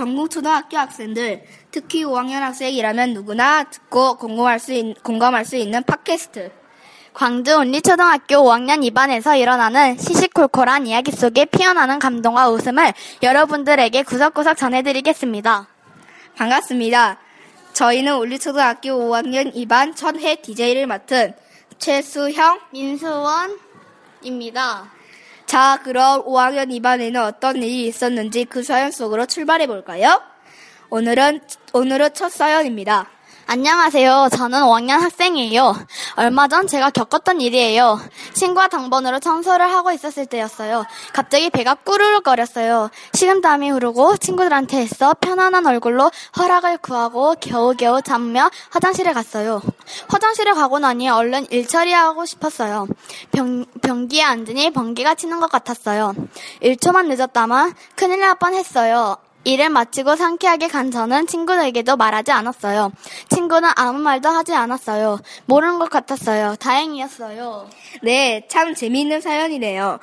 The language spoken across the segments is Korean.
전국 초등학교 학생들, 특히 5학년 학생이라면 누구나 듣고 공감할 수, 있, 공감할 수 있는 팟캐스트. 광주 온리초등학교 5학년 2반에서 일어나는 시시콜콜한 이야기 속에 피어나는 감동과 웃음을 여러분들에게 구석구석 전해드리겠습니다. 반갑습니다. 저희는 올리초등학교 5학년 2반 첫해 DJ를 맡은 최수형, 민수원입니다. 자, 그럼 5학년 2반에는 어떤 일이 있었는지 그 사연 속으로 출발해 볼까요? 오늘은, 오늘은 첫 사연입니다. 안녕하세요. 저는 5학년 학생이에요. 얼마 전 제가 겪었던 일이에요. 친구와 당번으로 청소를 하고 있었을 때였어요. 갑자기 배가 꾸르륵거렸어요. 식은땀이 흐르고 친구들한테 애써 편안한 얼굴로 허락을 구하고 겨우겨우 잠며 화장실에 갔어요. 화장실에 가고 나니 얼른 일 처리하고 싶었어요. 변, 변기에 앉으니 번개가 치는 것 같았어요. 1초만 늦었다만 큰일 날 뻔했어요. 일을 마치고 상쾌하게 간 저는 친구들에게도 말하지 않았어요. 친구는 아무 말도 하지 않았어요. 모르는 것 같았어요. 다행이었어요. 네, 참 재미있는 사연이네요.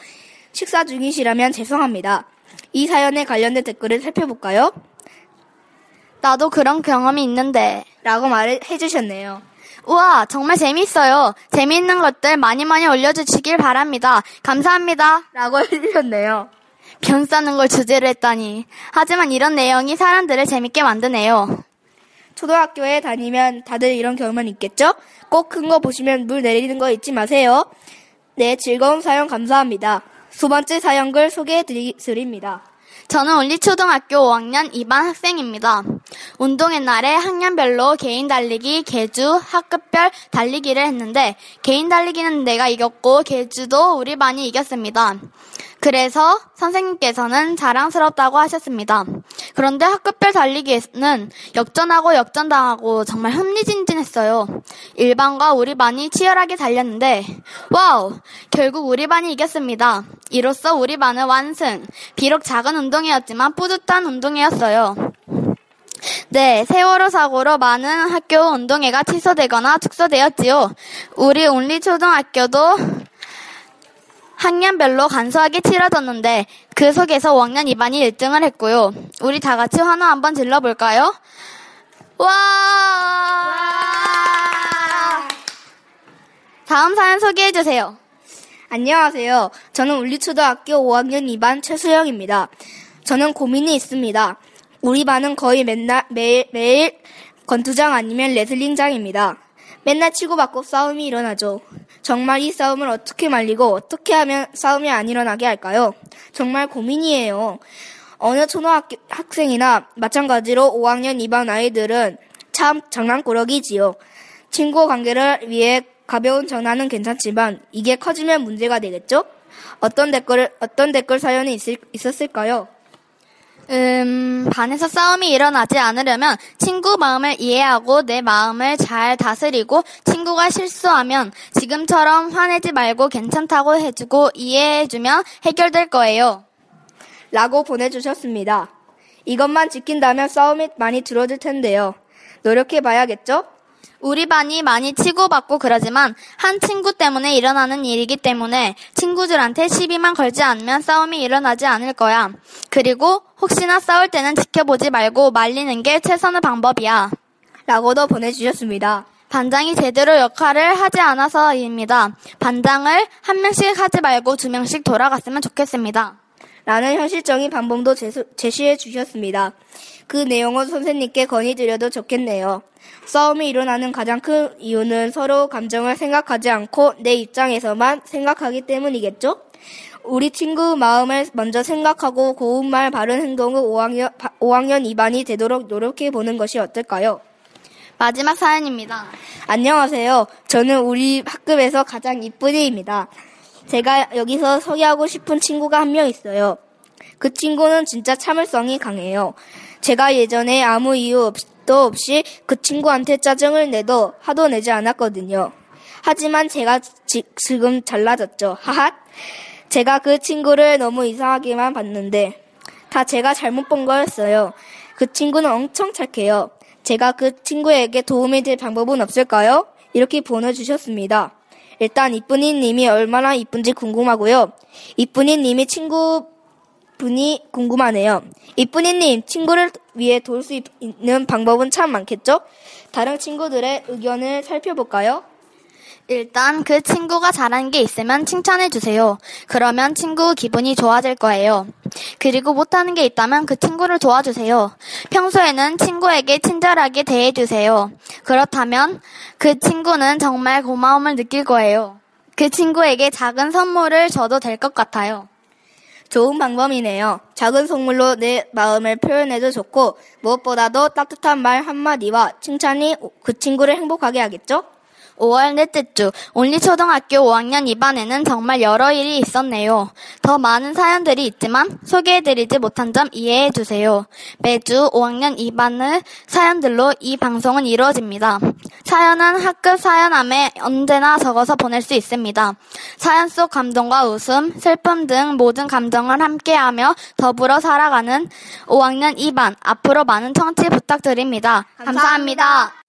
식사 중이시라면 죄송합니다. 이 사연에 관련된 댓글을 살펴볼까요? 나도 그런 경험이 있는데. 라고 말을 해주셨네요. 우와, 정말 재미있어요. 재미있는 것들 많이 많이 올려주시길 바랍니다. 감사합니다. 라고 해주셨네요. 변 싸는 걸 주제로 했다니. 하지만 이런 내용이 사람들을 재밌게 만드네요. 초등학교에 다니면 다들 이런 경험은 있겠죠? 꼭 큰 거 보시면 물 내리는 거 잊지 마세요. 네, 즐거운 사연 감사합니다. 두 번째 사연글 소개해 드립니다. 저는 올리초등학교 5학년 2반 학생입니다. 운동의 날에 학년별로 개인 달리기, 계주, 학급별 달리기를 했는데 개인 달리기는 내가 이겼고 계주도 우리 반이 이겼습니다. 그래서 선생님께서는 자랑스럽다고 하셨습니다. 그런데 학급별 달리기에는 역전하고 역전당하고 정말 흥미진진했어요. 일반과 우리 반이 치열하게 달렸는데 와우! 결국 우리 반이 이겼습니다. 이로써 우리 반은 완승. 비록 작은 운동이었지만 뿌듯한 운동이었어요. 네, 세월호 사고로 많은 학교 운동회가 취소되거나 축소되었지요. 우리 온리 초등학교도 학년별로 간소하게 치러졌는데 그 속에서 5학년 2반이 1등을 했고요. 우리 다 같이 환호 한번 질러볼까요? 와! 다음 사연 소개해주세요. 안녕하세요. 저는 울리초등학교 5학년 2반 최수영입니다. 저는 고민이 있습니다. 우리 반은 거의 맨날, 매일, 매일 권투장 아니면 레슬링장입니다. 맨날 치고받고 싸움이 일어나죠. 정말 이 싸움을 어떻게 말리고 어떻게 하면 싸움이 안 일어나게 할까요? 정말 고민이에요. 어느 초등학교 학생이나 마찬가지로 5학년 2반 아이들은 참 장난꾸러기지요. 친구 관계를 위해 가벼운 장난은 괜찮지만 이게 커지면 문제가 되겠죠? 어떤 댓글 어떤 댓글 사연이 있을, 있었을까요? 음, 반에서 싸움이 일어나지 않으려면 친구 마음을 이해하고 내 마음을 잘 다스리고 친구가 실수하면 지금처럼 화내지 말고 괜찮다고 해주고 이해해주면 해결될 거예요. 라고 보내주셨습니다. 이것만 지킨다면 싸움이 많이 줄어들 텐데요. 노력해봐야겠죠? 우리 반이 많이 치고받고 그러지만 한 친구 때문에 일어나는 일이기 때문에 친구들한테 시비만 걸지 않으면 싸움이 일어나지 않을 거야. 그리고 혹시나 싸울 때는 지켜보지 말고 말리는 게 최선의 방법이야. 라고도 보내주셨습니다. 반장이 제대로 역할을 하지 않아서입니다. 반장을 한 명씩 하지 말고 두 명씩 돌아갔으면 좋겠습니다. 라는 현실적인 방법도 제수, 제시해 주셨습니다. 그 내용은 선생님께 건의드려도 좋겠네요. 싸움이 일어나는 가장 큰 이유는 서로 감정을 생각하지 않고 내 입장에서만 생각하기 때문이겠죠? 우리 친구 마음을 먼저 생각하고 고운 말 바른 행동을 5학년, 5학년 2반이 되도록 노력해 보는 것이 어떨까요? 마지막 사연입니다. 안녕하세요. 저는 우리 학급에서 가장 이쁜이입니다. 제가 여기서 소개하고 싶은 친구가 한 명 있어요. 그 친구는 진짜 참을성이 강해요. 제가 예전에 아무 이유도 없이 그 친구한테 짜증을 내도 하도 내지 않았거든요. 하지만 제가 지, 금 잘나졌죠. 하핫. 제가 그 친구를 너무 이상하게만 봤는데 다 제가 잘못 본 거였어요. 그 친구는 엄청 착해요. 제가 그 친구에게 도움이 될 방법은 없을까요? 이렇게 보내주셨습니다. 일단 이쁜이 님이 얼마나 이쁜지 궁금하고요. 이쁜이 님이 친구 분이 궁금하네요. 이쁜이 님, 친구를 위해 도울 수 있는 방법은 참 많겠죠? 다른 친구들의 의견을 살펴볼까요? 일단 그 친구가 잘한 게 있으면 칭찬해 주세요. 그러면 친구 기분이 좋아질 거예요. 그리고 못하는 게 있다면 그 친구를 도와주세요. 평소에는 친구에게 친절하게 대해 주세요. 그렇다면 그 친구는 정말 고마움을 느낄 거예요. 그 친구에게 작은 선물을 줘도 될 것 같아요. 좋은 방법이네요. 작은 선물로 내 마음을 표현해도 좋고 무엇보다도 따뜻한 말 한마디와 칭찬이 그 친구를 행복하게 하겠죠? 5월 넷째 주 온리초등학교 5학년 2반에는 정말 여러 일이 있었네요. 더 많은 사연들이 있지만 소개해드리지 못한 점 이해해 주세요. 매주 5학년 2반의 사연들로 이 방송은 이루어집니다. 사연은 학급 사연함에 언제나 적어서 보낼 수 있습니다. 사연 속 감동과 웃음, 슬픔 등 모든 감정을 함께하며 더불어 살아가는 5학년 2반 앞으로 많은 청취 부탁드립니다 감사합니다.